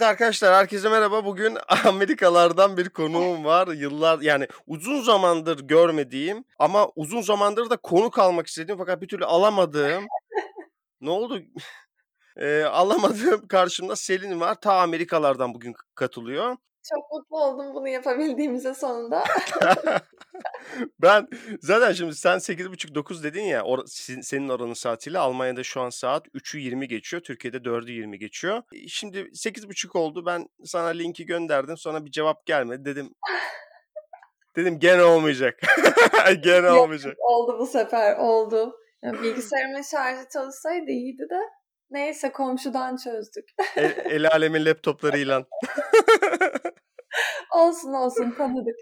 Evet arkadaşlar herkese merhaba. Bugün Amerikalardan bir konuğum var. Yıllar yani uzun zamandır görmediğim ama uzun zamandır da konuk almak istediğim fakat bir türlü alamadığım. ne oldu? Ee, alamadığım karşımda Selin var. Ta Amerikalardan bugün katılıyor. Çok mutlu oldum bunu yapabildiğimize sonunda. ben zaten şimdi sen 8.30-9 dedin ya or, senin oranın saatiyle Almanya'da şu an saat 3'ü 20 geçiyor. Türkiye'de 4'ü 20 geçiyor. Şimdi 8.30 oldu ben sana linki gönderdim sonra bir cevap gelmedi dedim. dedim gene olmayacak. gene olmayacak. oldu bu sefer oldu. Yani bilgisayarımın şarjı çalışsaydı iyiydi de. Neyse komşudan çözdük. el, el alemin laptoplarıyla. Olsun olsun tanıdık.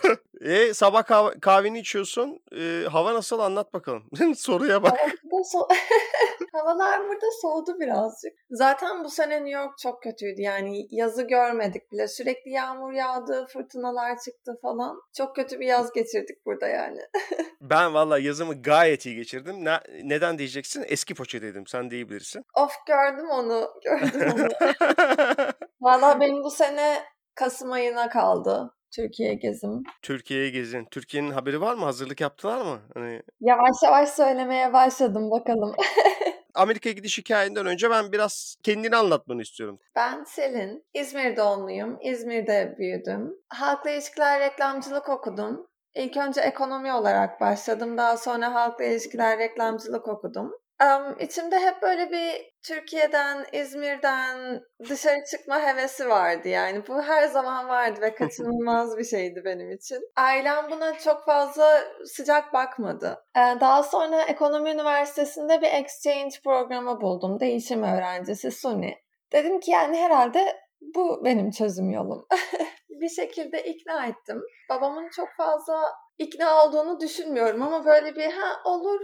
e sabah kah- kahveni içiyorsun. E, hava nasıl anlat bakalım. Soruya bak. Burada so Havalar burada soğudu birazcık. Zaten bu sene New York çok kötüydü. Yani yazı görmedik bile. Sürekli yağmur yağdı, fırtınalar çıktı falan. Çok kötü bir yaz geçirdik burada yani. ben valla yazımı gayet iyi geçirdim. Ne, neden diyeceksin? Eski poçeteydim. Sen diyebilirsin. Of gördüm onu. Gördüm onu. valla benim bu sene Kasım ayına kaldı. Türkiye gezim. Türkiye'ye gezin. Türkiye'nin haberi var mı? Hazırlık yaptılar mı? Hani... Yavaş yavaş söylemeye başladım bakalım. Amerika'ya gidiş hikayenden önce ben biraz kendini anlatmanı istiyorum. Ben Selin. İzmir doğumluyum. İzmir'de büyüdüm. Halkla ilişkiler reklamcılık okudum. İlk önce ekonomi olarak başladım. Daha sonra halkla ilişkiler reklamcılık okudum. Um, içimde hep böyle bir Türkiye'den, İzmir'den dışarı çıkma hevesi vardı yani. Bu her zaman vardı ve kaçınılmaz bir şeydi benim için. Ailem buna çok fazla sıcak bakmadı. Ee, daha sonra Ekonomi Üniversitesi'nde bir exchange programı buldum. Değişim öğrencisi SUNY. Dedim ki yani herhalde bu benim çözüm yolum. bir şekilde ikna ettim. Babamın çok fazla ikna olduğunu düşünmüyorum ama böyle bir ha olur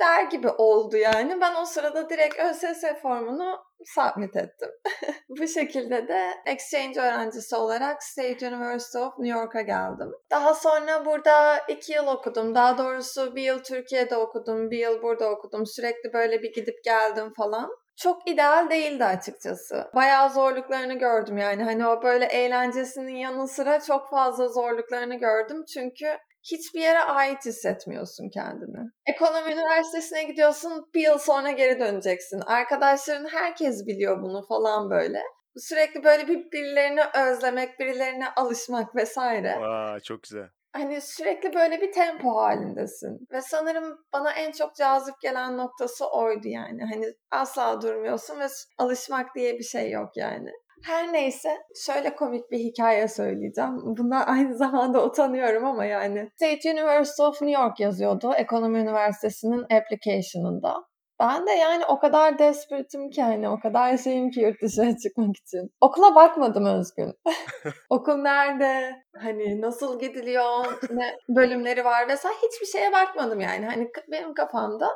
der gibi oldu yani. Ben o sırada direkt ÖSS formunu submit ettim. Bu şekilde de exchange öğrencisi olarak State University of New York'a geldim. Daha sonra burada iki yıl okudum. Daha doğrusu bir yıl Türkiye'de okudum, bir yıl burada okudum. Sürekli böyle bir gidip geldim falan çok ideal değildi açıkçası. Bayağı zorluklarını gördüm yani. Hani o böyle eğlencesinin yanı sıra çok fazla zorluklarını gördüm. Çünkü hiçbir yere ait hissetmiyorsun kendini. Ekonomi üniversitesine gidiyorsun bir yıl sonra geri döneceksin. Arkadaşların herkes biliyor bunu falan böyle. Sürekli böyle bir birilerini özlemek, birilerine alışmak vesaire. Aa, çok güzel. Hani sürekli böyle bir tempo halindesin. Ve sanırım bana en çok cazip gelen noktası oydu yani. Hani asla durmuyorsun ve alışmak diye bir şey yok yani. Her neyse şöyle komik bir hikaye söyleyeceğim. Buna aynı zamanda utanıyorum ama yani. State University of New York yazıyordu Ekonomi Üniversitesi'nin application'ında. Ben de yani o kadar desperate'im ki hani o kadar şeyim ki yurt dışına çıkmak için. Okula bakmadım Özgün. Okul nerede? Hani nasıl gidiliyor? Ne bölümleri var vesaire hiçbir şeye bakmadım yani. Hani benim kafamda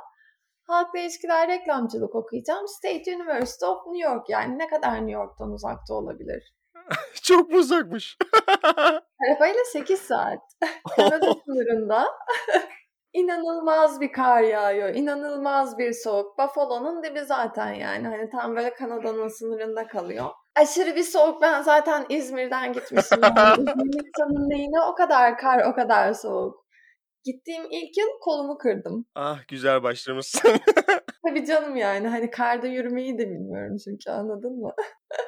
halkla ilişkiler reklamcılık okuyacağım. State University of New York yani ne kadar New York'tan uzakta olabilir? Çok mu uzakmış? Arabayla 8 saat. Kanada sınırında. İnanılmaz bir kar yağıyor. İnanılmaz bir soğuk. Buffalo'nun dibi zaten yani. Hani tam böyle Kanada'nın sınırında kalıyor. Aşırı bir soğuk. Ben zaten İzmir'den gitmişim. Yani İzmir'in neyine o kadar kar, o kadar soğuk. Gittiğim ilk yıl kolumu kırdım. Ah güzel başlamışsın. Tabii canım yani. Hani karda yürümeyi de bilmiyorum çünkü anladın mı?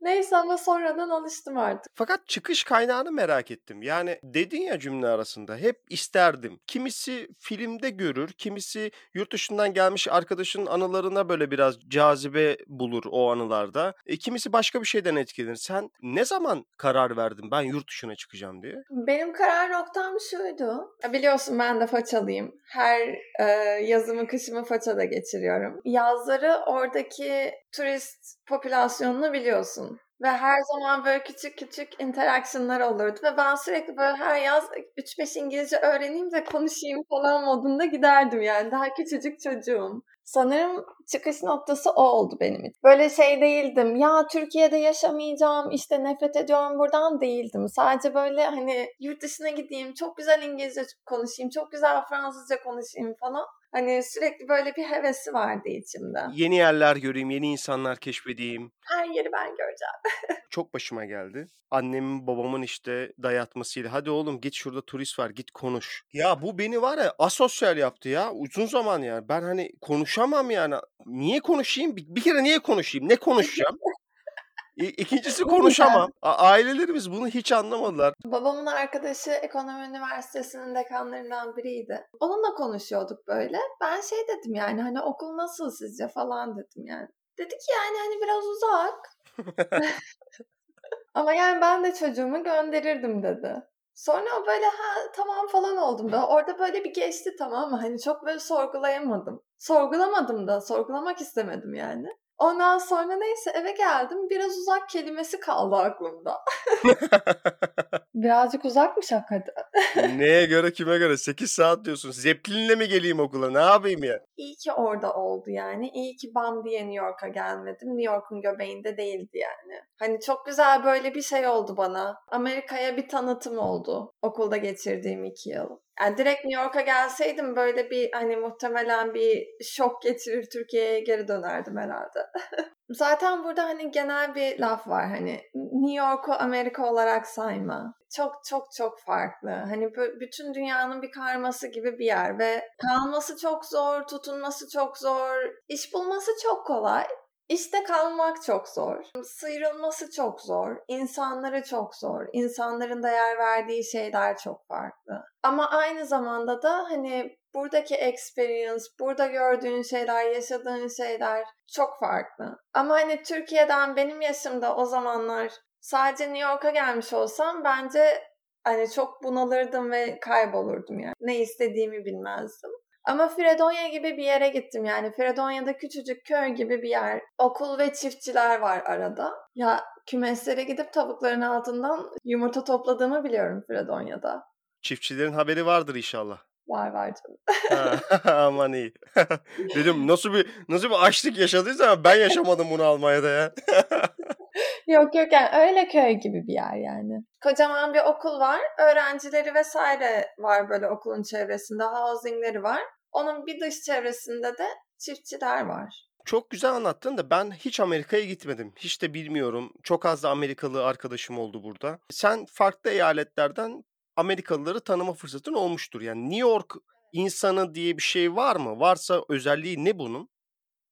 Neyse ama sonradan alıştım artık. Fakat çıkış kaynağını merak ettim. Yani dedin ya cümle arasında hep isterdim. Kimisi filmde görür, kimisi yurt dışından gelmiş arkadaşın anılarına böyle biraz cazibe bulur o anılarda. E, kimisi başka bir şeyden etkilenir. Sen ne zaman karar verdin ben yurt dışına çıkacağım diye? Benim karar noktam şuydu. Biliyorsun ben de façalıyım. Her e, yazımı kışımı façada geçiriyorum. Yazları oradaki turist popülasyonunu biliyorsun. Ve her zaman böyle küçük küçük interaksiyonlar olurdu. Ve ben sürekli böyle her yaz 3-5 İngilizce öğreneyim de konuşayım falan modunda giderdim yani. Daha küçücük çocuğum. Sanırım çıkış noktası o oldu benim için. Böyle şey değildim. Ya Türkiye'de yaşamayacağım, işte nefret ediyorum buradan değildim. Sadece böyle hani yurt dışına gideyim, çok güzel İngilizce konuşayım, çok güzel Fransızca konuşayım falan. Hani sürekli böyle bir hevesi vardı içimde. Yeni yerler göreyim, yeni insanlar keşfedeyim. Her yeri ben göreceğim. Çok başıma geldi. Annemin babamın işte dayatmasıyla hadi oğlum git şurada turist var git konuş. Ya bu beni var ya asosyal yaptı ya uzun zaman yani. Ben hani konuşamam yani. Niye konuşayım? Bir, bir kere niye konuşayım? Ne konuşacağım? İkincisi konuşamam. Ailelerimiz bunu hiç anlamadılar. Babamın arkadaşı ekonomi üniversitesinin dekanlarından biriydi. Onunla konuşuyorduk böyle. Ben şey dedim yani hani okul nasıl sizce falan dedim yani. Dedi ki yani hani biraz uzak. Ama yani ben de çocuğumu gönderirdim dedi. Sonra o böyle ha tamam falan oldum da orada böyle bir geçti tamam mı? Hani çok böyle sorgulayamadım. Sorgulamadım da sorgulamak istemedim yani. Ondan sonra neyse eve geldim. Biraz uzak kelimesi kaldı aklımda. Birazcık uzakmış hakikaten. Neye göre kime göre? 8 saat diyorsun. Zeppelin'le mi geleyim okula? Ne yapayım ya? İyi ki orada oldu yani. İyi ki bam diye New York'a gelmedim. New York'un göbeğinde değildi yani. Hani çok güzel böyle bir şey oldu bana. Amerika'ya bir tanıtım oldu. Okulda geçirdiğim iki yıl. Yani direkt New York'a gelseydim böyle bir hani muhtemelen bir şok geçirir Türkiye'ye geri dönerdim herhalde. Zaten burada hani genel bir laf var hani New York'u Amerika olarak sayma. Çok çok çok farklı. Hani bütün dünyanın bir karması gibi bir yer ve kalması çok zor, tutunması çok zor, iş bulması çok kolay. İşte kalmak çok zor. Sıyrılması çok zor. İnsanları çok zor. İnsanların değer verdiği şeyler çok farklı. Ama aynı zamanda da hani buradaki experience, burada gördüğün şeyler, yaşadığın şeyler çok farklı. Ama hani Türkiye'den benim yaşımda o zamanlar sadece New York'a gelmiş olsam bence hani çok bunalırdım ve kaybolurdum yani. Ne istediğimi bilmezdim. Ama Fredonya gibi bir yere gittim yani. Fredonya'da küçücük köy gibi bir yer. Okul ve çiftçiler var arada. Ya kümeslere gidip tavukların altından yumurta topladığımı biliyorum Fredonya'da. Çiftçilerin haberi vardır inşallah. Var var canım. aman iyi. Dedim nasıl bir nasıl bir açlık yaşadıysa ben yaşamadım bunu Almanya'da ya. yok yok yani öyle köy gibi bir yer yani. Kocaman bir okul var. Öğrencileri vesaire var böyle okulun çevresinde. Housingleri var. Onun bir dış çevresinde de çiftçiler var. Çok güzel anlattın da ben hiç Amerika'ya gitmedim. Hiç de bilmiyorum. Çok az da Amerikalı arkadaşım oldu burada. Sen farklı eyaletlerden Amerikalıları tanıma fırsatın olmuştur. Yani New York insanı diye bir şey var mı? Varsa özelliği ne bunun?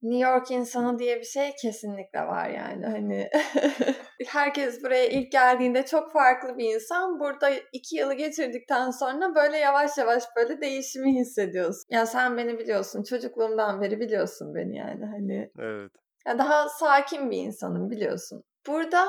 New York insanı diye bir şey kesinlikle var yani hani herkes buraya ilk geldiğinde çok farklı bir insan burada iki yılı geçirdikten sonra böyle yavaş yavaş böyle değişimi hissediyorsun. Ya sen beni biliyorsun çocukluğumdan beri biliyorsun beni yani hani. Evet. Ya daha sakin bir insanım biliyorsun. Burada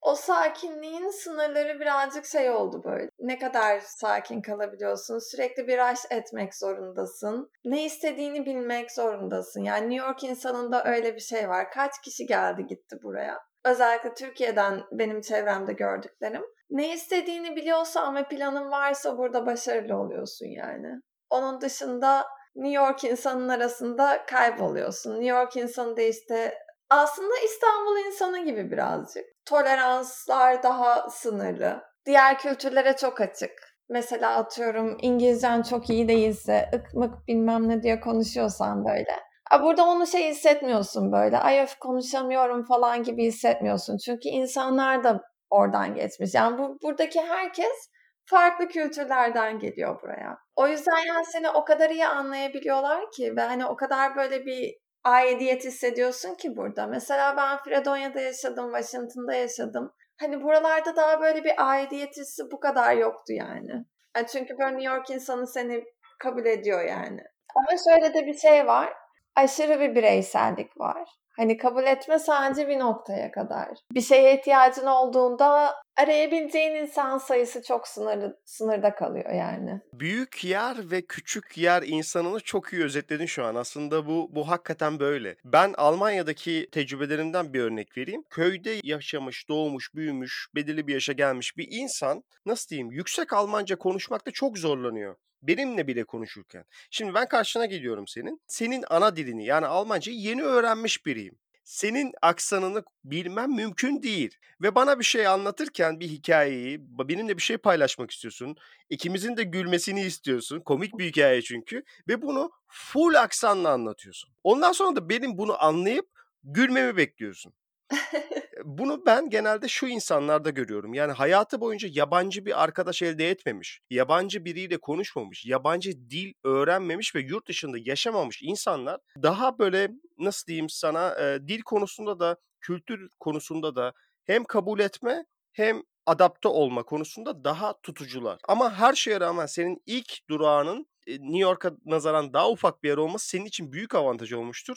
o sakinliğin sınırları birazcık şey oldu böyle. Ne kadar sakin kalabiliyorsun? Sürekli bir rush etmek zorundasın. Ne istediğini bilmek zorundasın. Yani New York insanında öyle bir şey var. Kaç kişi geldi gitti buraya? Özellikle Türkiye'den benim çevremde gördüklerim. Ne istediğini biliyorsa ama planın varsa burada başarılı oluyorsun yani. Onun dışında New York insanın arasında kayboluyorsun. New York insanı da işte aslında İstanbul insanı gibi birazcık. Toleranslar daha sınırlı. Diğer kültürlere çok açık. Mesela atıyorum İngilizcen çok iyi değilse, ıkmık bilmem ne diye konuşuyorsan böyle. Burada onu şey hissetmiyorsun böyle. Ay öf konuşamıyorum falan gibi hissetmiyorsun. Çünkü insanlar da oradan geçmiş. Yani bu, buradaki herkes farklı kültürlerden geliyor buraya. O yüzden yani seni o kadar iyi anlayabiliyorlar ki ve hani o kadar böyle bir aidiyet hissediyorsun ki burada. Mesela ben Fredonya'da yaşadım, Washington'da yaşadım. Hani buralarda daha böyle bir aidiyet hissi bu kadar yoktu yani. yani çünkü böyle New York insanı seni kabul ediyor yani. Ama şöyle de bir şey var. Aşırı bir bireysellik var. Hani kabul etme sadece bir noktaya kadar. Bir şeye ihtiyacın olduğunda arayabileceğin insan sayısı çok sınırlı, sınırda kalıyor yani. Büyük yer ve küçük yer insanını çok iyi özetledin şu an. Aslında bu bu hakikaten böyle. Ben Almanya'daki tecrübelerimden bir örnek vereyim. Köyde yaşamış, doğmuş, büyümüş, belirli bir yaşa gelmiş bir insan nasıl diyeyim yüksek Almanca konuşmakta çok zorlanıyor. Benimle bile konuşurken. Şimdi ben karşına geliyorum senin. Senin ana dilini yani Almancayı yeni öğrenmiş biriyim. Senin aksanını bilmem mümkün değil. Ve bana bir şey anlatırken bir hikayeyi, benimle bir şey paylaşmak istiyorsun. İkimizin de gülmesini istiyorsun. Komik bir hikaye çünkü. Ve bunu full aksanla anlatıyorsun. Ondan sonra da benim bunu anlayıp gülmemi bekliyorsun. Bunu ben genelde şu insanlarda görüyorum. Yani hayatı boyunca yabancı bir arkadaş elde etmemiş, yabancı biriyle konuşmamış, yabancı dil öğrenmemiş ve yurt dışında yaşamamış insanlar daha böyle nasıl diyeyim sana e, dil konusunda da kültür konusunda da hem kabul etme hem adapte olma konusunda daha tutucular. Ama her şeye rağmen senin ilk durağının New York'a nazaran daha ufak bir yer olması senin için büyük avantaj olmuştur.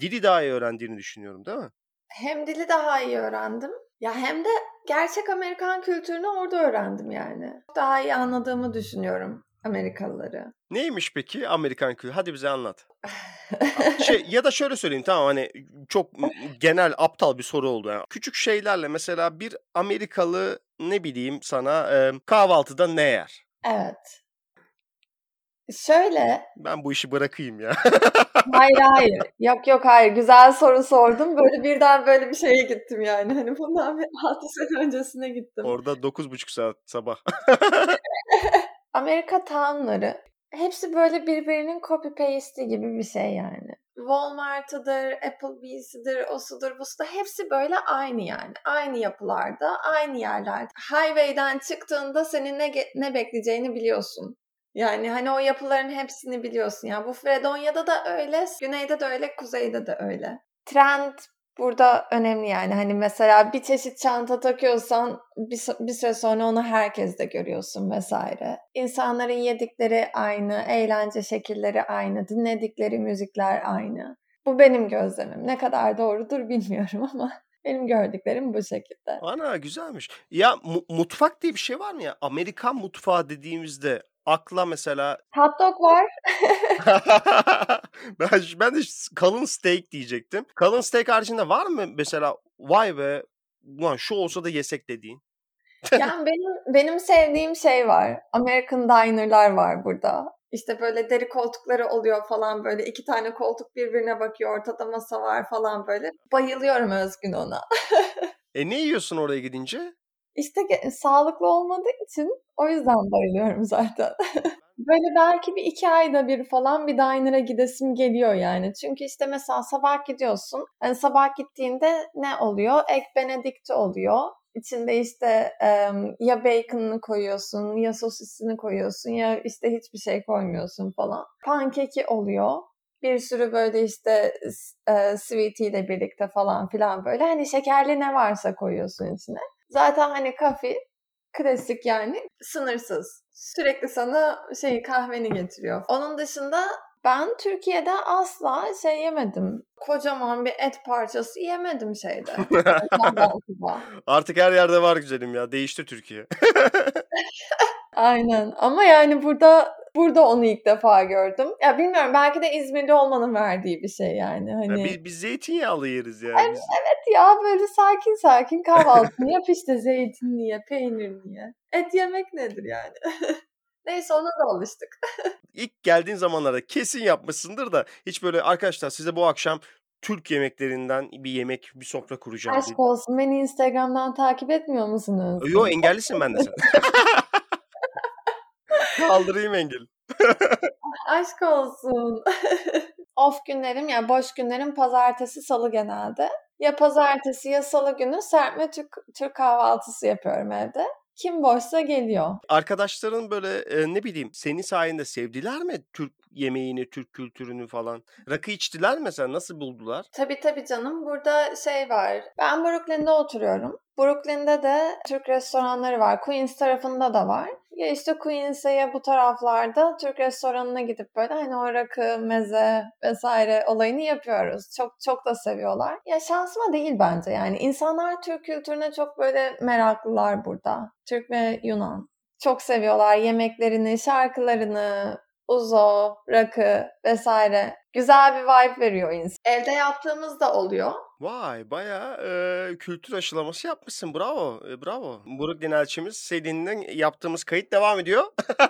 Dili daha iyi öğrendiğini düşünüyorum değil mi? Hem dili daha iyi öğrendim. Ya hem de gerçek Amerikan kültürünü orada öğrendim yani. Daha iyi anladığımı düşünüyorum Amerikalıları. Neymiş peki Amerikan kültürü? Hadi bize anlat. şey ya da şöyle söyleyeyim tamam hani çok genel aptal bir soru oldu. Yani. Küçük şeylerle mesela bir Amerikalı ne bileyim sana e, kahvaltıda ne yer? Evet. Şöyle. Ben bu işi bırakayım ya. hayır hayır. Yok yok hayır. Güzel soru sordum. Böyle birden böyle bir şeye gittim yani. Hani bundan bir 6 sene öncesine gittim. Orada 9,5 saat sabah. Amerika townları hepsi böyle birbirinin copy paste'i gibi bir şey yani. Walmart'ıdır, Applebee'sidir, osudur, busudur. Hepsi böyle aynı yani. Aynı yapılarda, aynı yerlerde. Highway'den çıktığında senin ne, ne bekleyeceğini biliyorsun. Yani hani o yapıların hepsini biliyorsun. Yani bu Fredonya'da da öyle, güneyde de öyle, kuzeyde de öyle. Trend burada önemli yani. Hani mesela bir çeşit çanta takıyorsan bir, bir süre sonra onu herkes de görüyorsun vesaire. İnsanların yedikleri aynı, eğlence şekilleri aynı, dinledikleri müzikler aynı. Bu benim gözlemim. Ne kadar doğrudur bilmiyorum ama benim gördüklerim bu şekilde. Ana güzelmiş. Ya mu- mutfak diye bir şey var mı ya? Amerikan mutfağı dediğimizde akla mesela hot dog var. ben, ben de kalın steak diyecektim. Kalın steak haricinde var mı mesela vay be ulan şu olsa da yesek dediğin? yani benim benim sevdiğim şey var. American diner'lar var burada. İşte böyle deri koltukları oluyor falan böyle iki tane koltuk birbirine bakıyor ortada masa var falan böyle. Bayılıyorum Özgün ona. e ne yiyorsun oraya gidince? İşte sağlıklı olmadığı için o yüzden bayılıyorum zaten. Böyle belki bir iki ayda bir falan bir diner'a gidesim geliyor yani. Çünkü işte mesela sabah gidiyorsun. Yani sabah gittiğinde ne oluyor? Egg benedict oluyor. İçinde işte ya bacon'ını koyuyorsun ya sosisini koyuyorsun ya işte hiçbir şey koymuyorsun falan. Pankeki oluyor bir sürü böyle işte e, sweetie ile birlikte falan filan böyle hani şekerli ne varsa koyuyorsun içine. Zaten hani kafe klasik yani sınırsız. Sürekli sana şey kahveni getiriyor. Onun dışında ben Türkiye'de asla şey yemedim. Kocaman bir et parçası yemedim şeyde. Artık her yerde var güzelim ya. Değişti Türkiye. Aynen. Ama yani burada burada onu ilk defa gördüm. Ya bilmiyorum belki de İzmirli olmanın verdiği bir şey yani. Hani... Ya biz, biz zeytinyağlı yeriz yani. Evet, evet ya böyle sakin sakin kahvaltını yap işte zeytinli ye, peynirli ye. Et yemek nedir yani? Neyse ona da alıştık. İlk geldiğin zamanlarda kesin yapmışsındır da hiç böyle arkadaşlar size bu akşam Türk yemeklerinden bir yemek, bir sofra kuracağım. Aşk olsun. Beni Instagram'dan takip etmiyor musunuz? Yo engellisin ben de sen. Kaldırayım engel. Aşk olsun. Off günlerim yani boş günlerim pazartesi salı genelde. Ya pazartesi ya salı günü serpme Türk, Türk kahvaltısı yapıyorum evde. Kim boşsa geliyor. Arkadaşların böyle e, ne bileyim senin sayende sevdiler mi Türk yemeğini, Türk kültürünü falan? Rakı içtiler mesela? Nasıl buldular? Tabii tabii canım. Burada şey var. Ben Brooklyn'de oturuyorum. Brooklyn'de de Türk restoranları var. Queens tarafında da var. Ya işte Queens'e bu taraflarda Türk restoranına gidip böyle hani o rakı, meze vesaire olayını yapıyoruz. Çok çok da seviyorlar. Ya şansıma değil bence yani. insanlar Türk kültürüne çok böyle meraklılar burada. Türk ve Yunan. Çok seviyorlar yemeklerini, şarkılarını, Uzo, rakı vesaire güzel bir vibe veriyor insan. Evde yaptığımız da oluyor. Vay bayağı e, kültür aşılaması yapmışsın. Bravo. E, bravo. Buruk dinelçimiz Selin'le yaptığımız kayıt devam ediyor.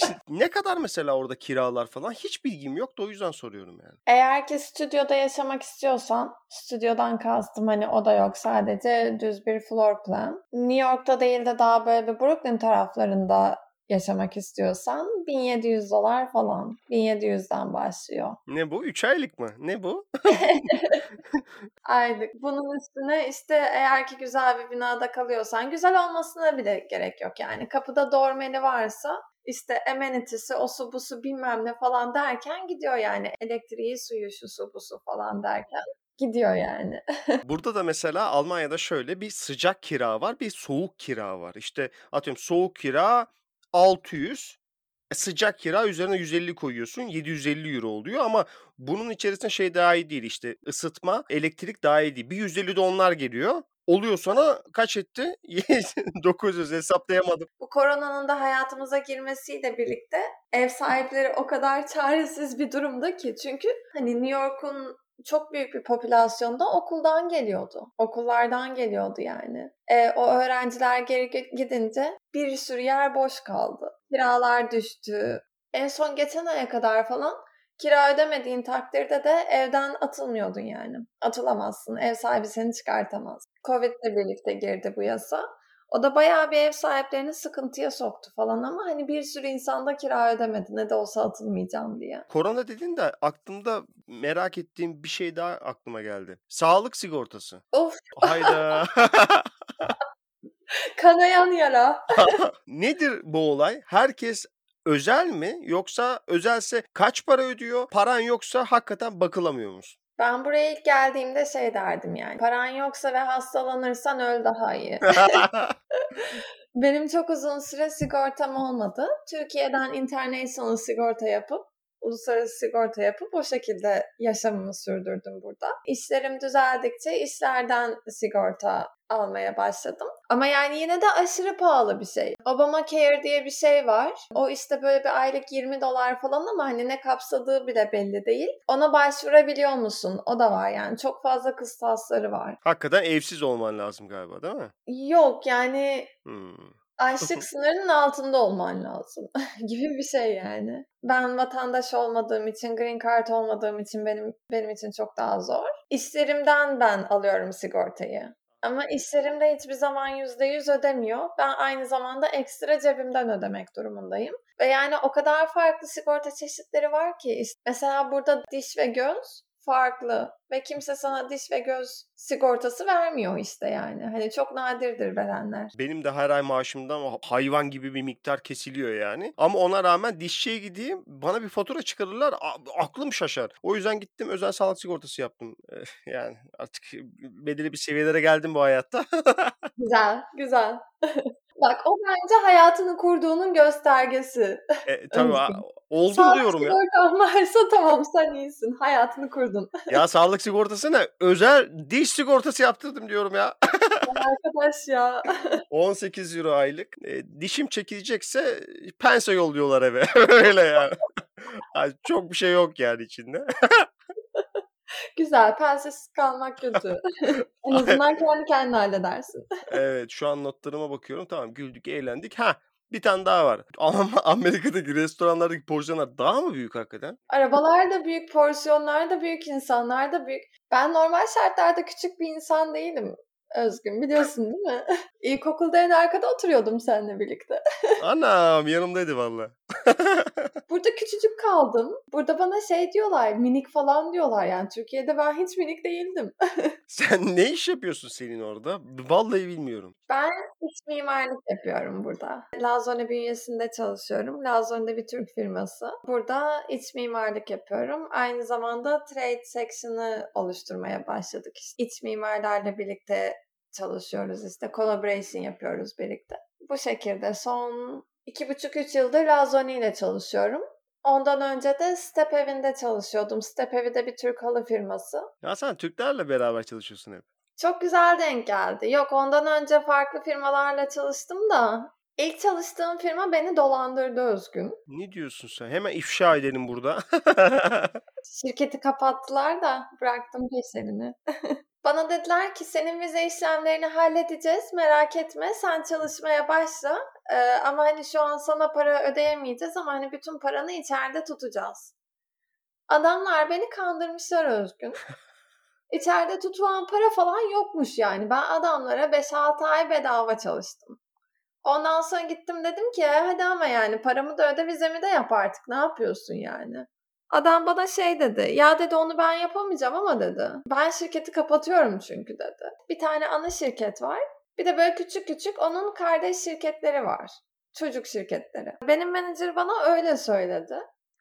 Ne kadar mesela orada kiralar falan hiç bilgim yok da o yüzden soruyorum yani. Eğer ki stüdyoda yaşamak istiyorsan, stüdyodan kastım hani o da yok sadece düz bir floor plan. New York'ta değil de daha böyle bir Brooklyn taraflarında yaşamak istiyorsan 1700 dolar falan. 1700'den başlıyor. Ne bu? 3 aylık mı? Ne bu? Aylık. Bunun üstüne işte eğer ki güzel bir binada kalıyorsan güzel olmasına bile gerek yok yani. Kapıda dormeni varsa işte amenitesi, o su bu su bilmem ne falan derken gidiyor yani. Elektriği, suyu, şu su bu su falan derken gidiyor yani. Burada da mesela Almanya'da şöyle bir sıcak kira var, bir soğuk kira var. İşte atıyorum soğuk kira 600, e, sıcak kira üzerine 150 koyuyorsun 750 euro oluyor ama bunun içerisinde şey daha iyi değil işte ısıtma, elektrik daha iyi değil. Bir 150 de onlar geliyor. Oluyor sana kaç etti? 900 hesaplayamadım. Bu koronanın da hayatımıza girmesiyle birlikte ev sahipleri o kadar çaresiz bir durumda ki. Çünkü hani New York'un çok büyük bir popülasyonda okuldan geliyordu. Okullardan geliyordu yani. E, o öğrenciler geri gidince bir sürü yer boş kaldı. Kiralar düştü. En son geçen aya kadar falan kira ödemediğin takdirde de evden atılmıyordun yani. Atılamazsın. Ev sahibi seni çıkartamaz. Covid ile birlikte girdi bu yasa. O da bayağı bir ev sahiplerini sıkıntıya soktu falan ama hani bir sürü insan da kira ödemedi ne de olsa atılmayacağım diye. Korona dedin de aklımda merak ettiğim bir şey daha aklıma geldi. Sağlık sigortası. Of. Hayda. Kanayan yara. Nedir bu olay? Herkes özel mi yoksa özelse kaç para ödüyor? Paran yoksa hakikaten bakılamıyor musun? Ben buraya ilk geldiğimde şey derdim yani. Paran yoksa ve hastalanırsan öl daha iyi. Benim çok uzun süre sigortam olmadı. Türkiye'den international sigorta yapıp uluslararası sigorta yapıp o şekilde yaşamımı sürdürdüm burada. İşlerim düzeldikçe işlerden sigorta almaya başladım. Ama yani yine de aşırı pahalı bir şey. Obamacare diye bir şey var. O işte böyle bir aylık 20 dolar falan ama hani ne kapsadığı bile belli değil. Ona başvurabiliyor musun? O da var yani. Çok fazla kıstasları var. Hakikaten evsiz olman lazım galiba değil mi? Yok yani Hmm. Açlık sınırının altında olman lazım gibi bir şey yani. Ben vatandaş olmadığım için, green card olmadığım için benim benim için çok daha zor. İşlerimden ben alıyorum sigortayı. Ama işlerimde hiçbir zaman %100 ödemiyor. Ben aynı zamanda ekstra cebimden ödemek durumundayım. Ve yani o kadar farklı sigorta çeşitleri var ki. Mesela burada diş ve göz farklı ve kimse sana diş ve göz sigortası vermiyor işte yani. Hani çok nadirdir verenler. Benim de her ay maaşımdan hayvan gibi bir miktar kesiliyor yani. Ama ona rağmen dişçiye gideyim bana bir fatura çıkarırlar aklım şaşar. O yüzden gittim özel sağlık sigortası yaptım. Eh, Yani artık belirli bir seviyelere geldim bu hayatta. Güzel, güzel. Bak o bence hayatını kurduğunun göstergesi. E, tabii Sağlık diyorum ya. sigortan varsa tamam sen iyisin. Hayatını kurdun. Ya sağlık sigortası ne? Özel diş sigortası yaptırdım diyorum ya. Arkadaş ya. 18 euro aylık. E, dişim çekilecekse pense yolluyorlar eve. Öyle yani. Yani çok bir şey yok yani içinde. Güzel. Pensesiz kalmak kötü. en azından kendi kendine halledersin. Evet şu an notlarıma bakıyorum. Tamam güldük eğlendik. Ha bir tane daha var. Ama Amerika'daki restoranlardaki porsiyonlar daha mı büyük hakikaten? Arabalar da büyük, porsiyonlar da büyük, insanlar da büyük. Ben normal şartlarda küçük bir insan değilim. Özgün biliyorsun değil mi? İlkokulda en arkada oturuyordum seninle birlikte. Anam yanımdaydı valla. Burada küçücük kaldım. Burada bana şey diyorlar, minik falan diyorlar. Yani Türkiye'de ben hiç minik değildim. Sen ne iş yapıyorsun senin orada? Vallahi bilmiyorum. Ben iç mimarlık yapıyorum burada. Lazone bünyesinde çalışıyorum. Lazone bir Türk firması. Burada iç mimarlık yapıyorum. Aynı zamanda trade section'ı oluşturmaya başladık. İşte iç mimarlarla birlikte çalışıyoruz işte. Collaboration yapıyoruz birlikte. Bu şekilde son iki buçuk üç yıldır Lazone ile çalışıyorum. Ondan önce de Step Evi'nde çalışıyordum. Step Evi de bir Türk halı firması. Ya sen Türklerle beraber çalışıyorsun hep. Çok güzel denk geldi. Yok ondan önce farklı firmalarla çalıştım da İlk çalıştığım firma beni dolandırdı Özgün. Ne diyorsun sen? Hemen ifşa edelim burada. Şirketi kapattılar da bıraktım peşlerini. Bana dediler ki senin vize işlemlerini halledeceğiz merak etme sen çalışmaya başla ee, ama hani şu an sana para ödeyemeyeceğiz ama hani bütün paranı içeride tutacağız. Adamlar beni kandırmışlar Özgün. İçeride tutulan para falan yokmuş yani. Ben adamlara 5-6 ay bedava çalıştım. Ondan sonra gittim dedim ki hadi ama yani paramı da öde vizemi de yap artık ne yapıyorsun yani. Adam bana şey dedi ya dedi onu ben yapamayacağım ama dedi. Ben şirketi kapatıyorum çünkü dedi. Bir tane ana şirket var. Bir de böyle küçük küçük onun kardeş şirketleri var. Çocuk şirketleri. Benim menajer bana öyle söyledi.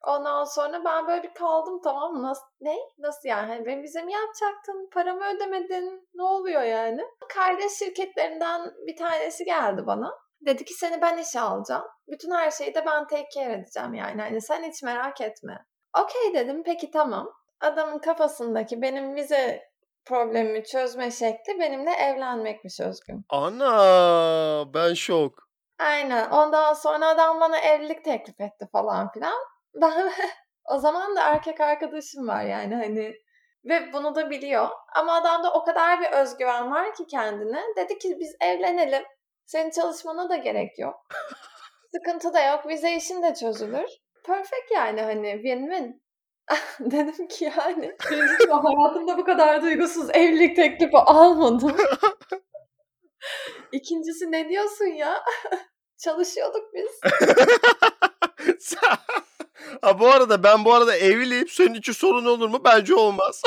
Ondan sonra ben böyle bir kaldım tamam mı? Nasıl, ne? Nasıl yani? Hani benim vizemi yapacaktın, paramı ödemedin. Ne oluyor yani? Kardeş şirketlerinden bir tanesi geldi bana. Dedi ki seni ben işe alacağım. Bütün her şeyi de ben take care edeceğim yani. Hani sen hiç merak etme. Okey dedim peki tamam. Adamın kafasındaki benim vize problemimi çözme şekli benimle evlenmekmiş Özgün. Ana ben şok. Aynen. Ondan sonra adam bana evlilik teklif etti falan filan. Ben o zaman da erkek arkadaşım var yani hani ve bunu da biliyor. Ama adamda o kadar bir özgüven var ki kendine. Dedi ki biz evlenelim. Senin çalışmana da gerek yok. Sıkıntı da yok. Vize işin de çözülür. Perfect yani hani win-win. Dedim ki yani birincisi hayatımda bu kadar duygusuz evlilik teklifi almadım. İkincisi ne diyorsun ya? Çalışıyorduk biz. ha bu arada ben bu arada evliyim. Senin için sorun olur mu? Bence olmaz.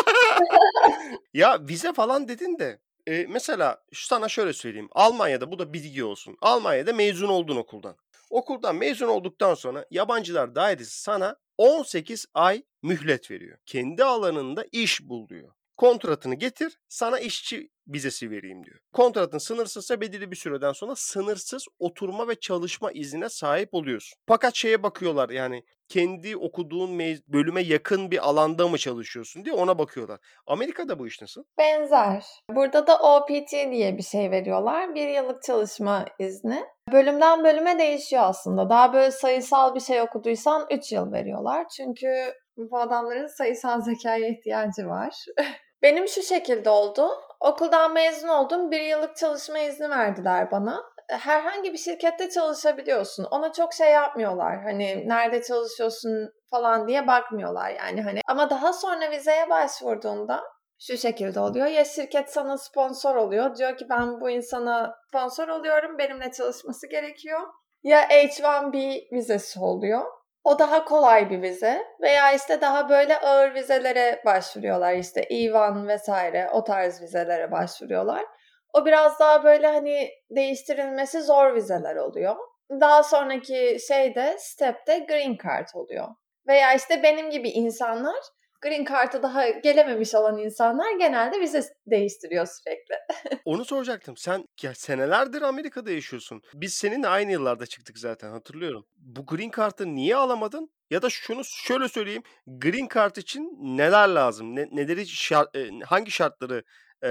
ya vize falan dedin de e, mesela sana şöyle söyleyeyim. Almanya'da bu da bilgi olsun. Almanya'da mezun oldun okuldan. Okuldan mezun olduktan sonra yabancılar dairesi sana 18 ay mühlet veriyor. Kendi alanında iş bul diyor. Kontratını getir, sana işçi vizesi vereyim diyor. Kontratın sınırsızsa belirli bir süreden sonra sınırsız oturma ve çalışma iznine sahip oluyorsun. Fakat şeye bakıyorlar yani kendi okuduğun bölüme yakın bir alanda mı çalışıyorsun diye ona bakıyorlar. Amerika'da bu iş nasıl? Benzer. Burada da OPT diye bir şey veriyorlar. Bir yıllık çalışma izni. Bölümden bölüme değişiyor aslında. Daha böyle sayısal bir şey okuduysan 3 yıl veriyorlar. Çünkü bu adamların sayısal zekaya ihtiyacı var. Benim şu şekilde oldu. Okuldan mezun oldum. Bir yıllık çalışma izni verdiler bana. Herhangi bir şirkette çalışabiliyorsun. Ona çok şey yapmıyorlar. Hani nerede çalışıyorsun falan diye bakmıyorlar yani hani. Ama daha sonra vizeye başvurduğunda şu şekilde oluyor. Ya şirket sana sponsor oluyor. Diyor ki ben bu insana sponsor oluyorum. Benimle çalışması gerekiyor. Ya H1B vizesi oluyor. O daha kolay bir vize veya işte daha böyle ağır vizelere başvuruyorlar işte E1 vesaire o tarz vizelere başvuruyorlar. O biraz daha böyle hani değiştirilmesi zor vizeler oluyor. Daha sonraki şeyde step'te green card oluyor. Veya işte benim gibi insanlar Green Card'a daha gelememiş olan insanlar genelde vize değiştiriyor sürekli. Onu soracaktım. Sen ya senelerdir Amerika'da yaşıyorsun. Biz seninle aynı yıllarda çıktık zaten hatırlıyorum. Bu Green Card'ı niye alamadın? Ya da şunu şöyle söyleyeyim. Green Card için neler lazım? Ne, neleri şart, e, hangi şartları e,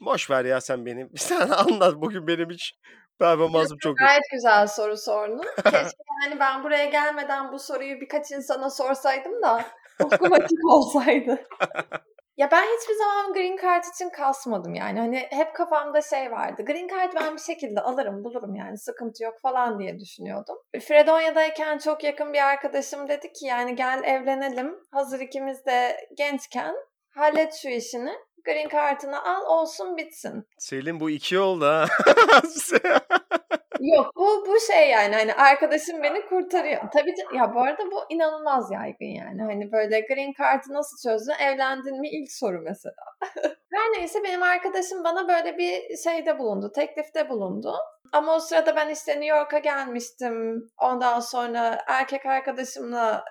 boş ver ya sen benim. Sen anlat bugün benim hiç performansım çok iyi. Gayet güzel soru sordun. Keşke yani ben buraya gelmeden bu soruyu birkaç insana sorsaydım da otomatik olsaydı. Ya ben hiçbir zaman Green Card için kasmadım yani. Hani hep kafamda şey vardı. Green Card ben bir şekilde alırım, bulurum yani sıkıntı yok falan diye düşünüyordum. Fredonya'dayken çok yakın bir arkadaşım dedi ki yani gel evlenelim. Hazır ikimiz de gençken hallet şu işini. Green Card'ını al olsun bitsin. Selim bu iki oldu ha. Yok bu bu şey yani hani arkadaşım beni kurtarıyor. Tabii ya bu arada bu inanılmaz yaygın yani. Hani böyle green card'ı nasıl çözdün? Evlendin mi? ilk soru mesela. Her neyse benim arkadaşım bana böyle bir şeyde bulundu. Teklifte bulundu. Ama o sırada ben işte New York'a gelmiştim. Ondan sonra erkek arkadaşımla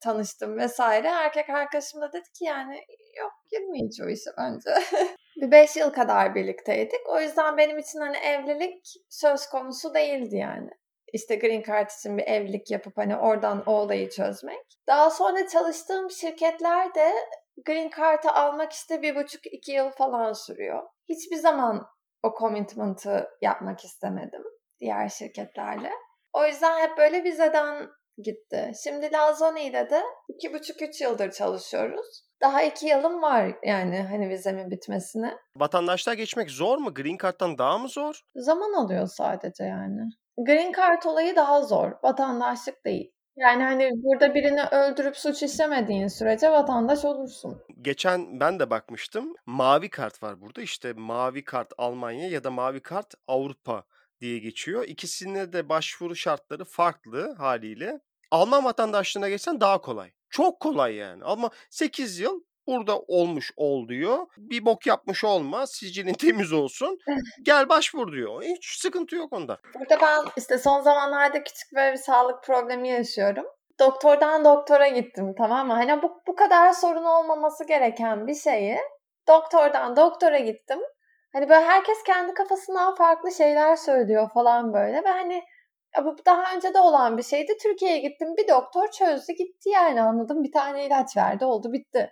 tanıştım vesaire. Erkek arkadaşım da dedi ki yani yok girmeyiz o işe bence. bir beş yıl kadar birlikteydik. O yüzden benim için hani evlilik söz konusu değildi yani. İşte Green Card için bir evlilik yapıp hani oradan o olayı çözmek. Daha sonra çalıştığım şirketler de Green Card'ı almak işte bir buçuk iki yıl falan sürüyor. Hiçbir zaman o commitment'ı yapmak istemedim. diğer şirketlerle. O yüzden hep böyle vizeden gitti. Şimdi Lazoni'de de iki buçuk üç yıldır çalışıyoruz. Daha iki yılım var yani hani vizemin bitmesine. Vatandaşlığa geçmek zor mu? Green Card'dan daha mı zor? Zaman alıyor sadece yani. Green Card olayı daha zor. Vatandaşlık değil. Yani hani burada birini öldürüp suç işlemediğin sürece vatandaş olursun. Geçen ben de bakmıştım. Mavi kart var burada. İşte mavi kart Almanya ya da mavi kart Avrupa diye geçiyor. İkisine de başvuru şartları farklı haliyle. Alman vatandaşlığına geçsen daha kolay. Çok kolay yani. Ama 8 yıl burada olmuş ol diyor. Bir bok yapmış olma. Sicilin temiz olsun. Gel başvur diyor. Hiç sıkıntı yok onda. Burada ben işte son zamanlarda küçük böyle bir sağlık problemi yaşıyorum. Doktordan doktora gittim tamam mı? Hani bu, bu kadar sorun olmaması gereken bir şeyi doktordan doktora gittim. Hani böyle herkes kendi kafasından farklı şeyler söylüyor falan böyle ve hani ya bu daha önce de olan bir şeydi. Türkiye'ye gittim bir doktor çözdü gitti yani anladım. Bir tane ilaç verdi oldu bitti.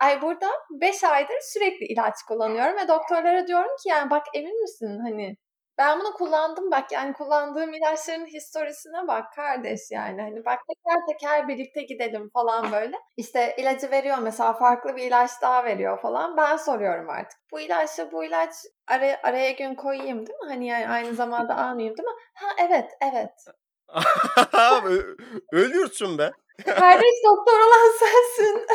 Ay burada 5 aydır sürekli ilaç kullanıyorum ve doktorlara diyorum ki yani bak emin misin hani ben bunu kullandım bak yani kullandığım ilaçların historisine bak kardeş yani hani bak teker teker birlikte gidelim falan böyle. İşte ilacı veriyor mesela farklı bir ilaç daha veriyor falan ben soruyorum artık. Bu ilaçla bu ilaç araya, araya gün koyayım değil mi? Hani yani aynı zamanda almayayım değil mi? Ha evet evet. Ölüyorsun be. Kardeş doktor olan sensin.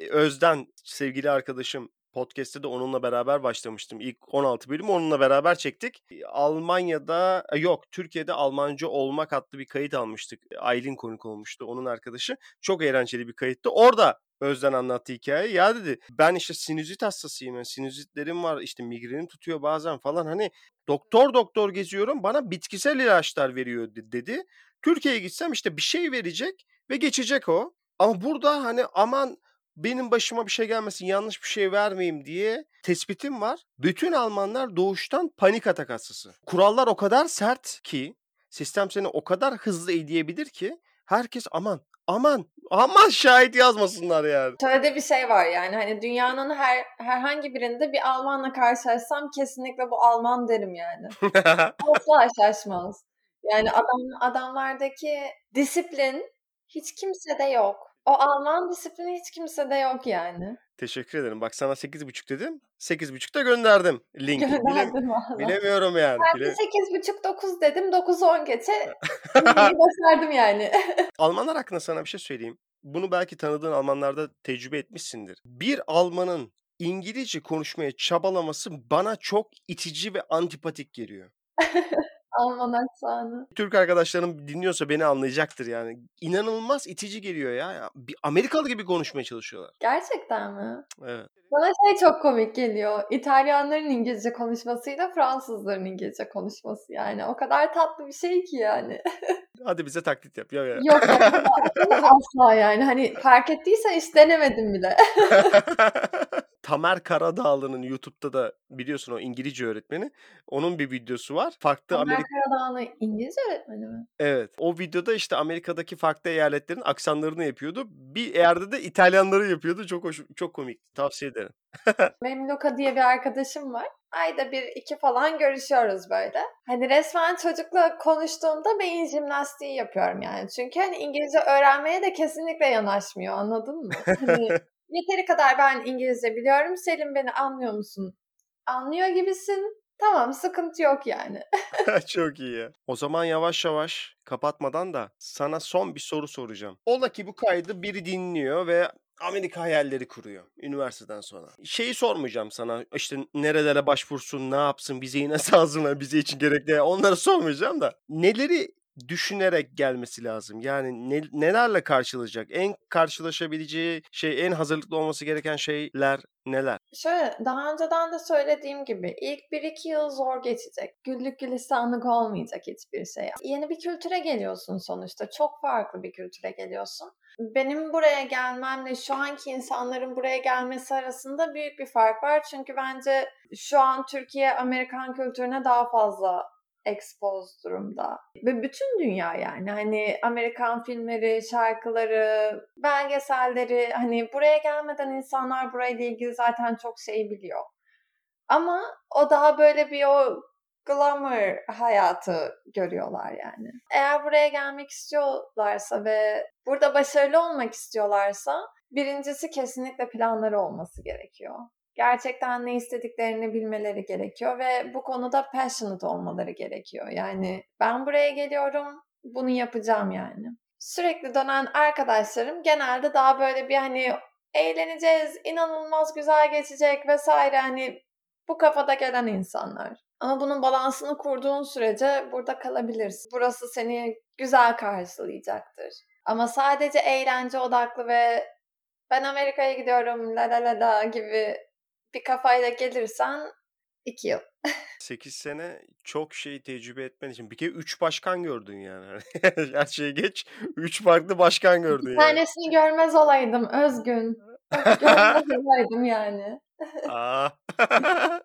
Özden sevgili arkadaşım podcast'te de onunla beraber başlamıştım. İlk 16 bölüm onunla beraber çektik. Almanya'da yok Türkiye'de Almanca olmak adlı bir kayıt almıştık. Aylin konuk olmuştu onun arkadaşı. Çok eğlenceli bir kayıttı. Orada Özden anlattı hikayeyi. Ya dedi ben işte sinüzit hastasıyım. Yani sinüzitlerim var işte migrenim tutuyor bazen falan. Hani doktor doktor geziyorum bana bitkisel ilaçlar veriyor dedi. Türkiye'ye gitsem işte bir şey verecek ve geçecek o. Ama burada hani aman benim başıma bir şey gelmesin, yanlış bir şey vermeyeyim diye tespitim var. Bütün Almanlar doğuştan panik atak hastası. Kurallar o kadar sert ki, sistem seni o kadar hızlı edebilir ki herkes aman aman aman şahit yazmasınlar yani. Şöyle bir şey var yani hani dünyanın her herhangi birinde bir Almanla karşılaşsam kesinlikle bu Alman derim yani. Asla şaşmaz. Yani adam adamlardaki disiplin hiç kimsede yok. O Alman disiplini hiç kimsede yok yani. Teşekkür ederim. Bak sana 8.5 dedim. 8.5'ta gönderdim linki. Bile, bilemiyorum yani. Ben Bile... 8.5-9 dedim. 9-10 geçe başardım yani. Almanlar hakkında sana bir şey söyleyeyim. Bunu belki tanıdığın Almanlarda tecrübe etmişsindir. Bir Almanın İngilizce konuşmaya çabalaması bana çok itici ve antipatik geliyor. Alman aksanı. Türk arkadaşlarım dinliyorsa beni anlayacaktır yani. İnanılmaz itici geliyor ya. Bir Amerikalı gibi konuşmaya çalışıyorlar. Gerçekten mi? Evet. Bana şey çok komik geliyor. İtalyanların İngilizce konuşmasıyla Fransızların İngilizce konuşması yani. O kadar tatlı bir şey ki yani. Hadi bize taklit yap. Ya, ya. Yok asla yani. Hani fark ettiysen hiç denemedim bile. Tamer Karadağlı'nın YouTube'da da biliyorsun o İngilizce öğretmeni. Onun bir videosu var. Farklı Tamer Amerika... Karadağlı İngilizce öğretmeni mi? Evet. O videoda işte Amerika'daki farklı eyaletlerin aksanlarını yapıyordu. Bir yerde de İtalyanları yapıyordu. Çok hoş, çok komik. Tavsiye ederim. Benim diye bir arkadaşım var. Ayda bir iki falan görüşüyoruz böyle. Hani resmen çocukla konuştuğumda beyin jimnastiği yapıyorum yani. Çünkü hani İngilizce öğrenmeye de kesinlikle yanaşmıyor anladın mı? Hani Yeteri kadar ben İngilizce biliyorum. Selim beni anlıyor musun? Anlıyor gibisin. Tamam sıkıntı yok yani. Çok iyi ya. O zaman yavaş yavaş kapatmadan da sana son bir soru soracağım. Ola ki bu kaydı biri dinliyor ve Amerika hayalleri kuruyor üniversiteden sonra. Şeyi sormayacağım sana işte nerelere başvursun, ne yapsın, bize nasıl hazırlar, bize için gerekli onları sormayacağım da. Neleri düşünerek gelmesi lazım. Yani ne, nelerle karşılaşacak? En karşılaşabileceği şey, en hazırlıklı olması gereken şeyler neler? Şöyle daha önceden de söylediğim gibi ilk 1-2 yıl zor geçecek. Güllük gülistanlık olmayacak hiçbir şey. Yeni bir kültüre geliyorsun sonuçta. Çok farklı bir kültüre geliyorsun. Benim buraya gelmemle şu anki insanların buraya gelmesi arasında büyük bir fark var. Çünkü bence şu an Türkiye Amerikan kültürüne daha fazla expose durumda. Ve bütün dünya yani hani Amerikan filmleri, şarkıları, belgeselleri hani buraya gelmeden insanlar burayla ilgili zaten çok şey biliyor. Ama o daha böyle bir o glamour hayatı görüyorlar yani. Eğer buraya gelmek istiyorlarsa ve burada başarılı olmak istiyorlarsa birincisi kesinlikle planları olması gerekiyor. Gerçekten ne istediklerini bilmeleri gerekiyor ve bu konuda passionate olmaları gerekiyor. Yani ben buraya geliyorum, bunu yapacağım yani. Sürekli dönen arkadaşlarım genelde daha böyle bir hani eğleneceğiz, inanılmaz güzel geçecek vesaire hani bu kafada gelen insanlar. Ama bunun balansını kurduğun sürece burada kalabilirsin. Burası seni güzel karşılayacaktır. Ama sadece eğlence odaklı ve ben Amerika'ya gidiyorum la la la la gibi bir kafayla gelirsen iki yıl. 8 sene çok şey tecrübe etmen için. Bir kere 3 başkan gördün yani. Her şeyi geç. 3 farklı başkan gördün Bir yani. tanesini görmez olaydım Özgün. görmez olaydım yani. Aa.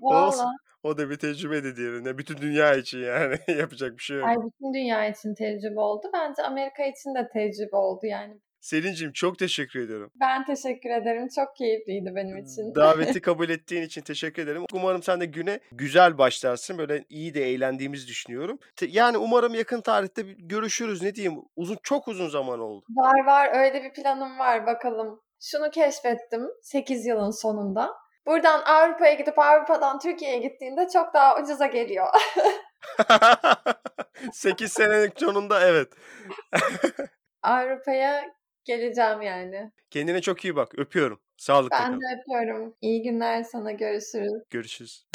Olsun. O da bir tecrübeydi diğerine. Bütün dünya için yani. Yapacak bir şey yok. Ay bütün dünya için tecrübe oldu. Bence Amerika için de tecrübe oldu yani. Selin'cim çok teşekkür ediyorum. Ben teşekkür ederim. Çok keyifliydi benim için. Daveti kabul ettiğin için teşekkür ederim. Umarım sen de güne güzel başlarsın. Böyle iyi de eğlendiğimizi düşünüyorum. Yani umarım yakın tarihte görüşürüz. Ne diyeyim? Uzun çok uzun zaman oldu. Var var öyle bir planım var bakalım. Şunu keşfettim 8 yılın sonunda. Buradan Avrupa'ya gidip Avrupa'dan Türkiye'ye gittiğinde çok daha ucuza geliyor. 8 senelik sonunda evet. Avrupa'ya geleceğim yani. Kendine çok iyi bak. Öpüyorum. Sağlıkla Ben kal. de öpüyorum. İyi günler sana görüşürüz. Görüşürüz.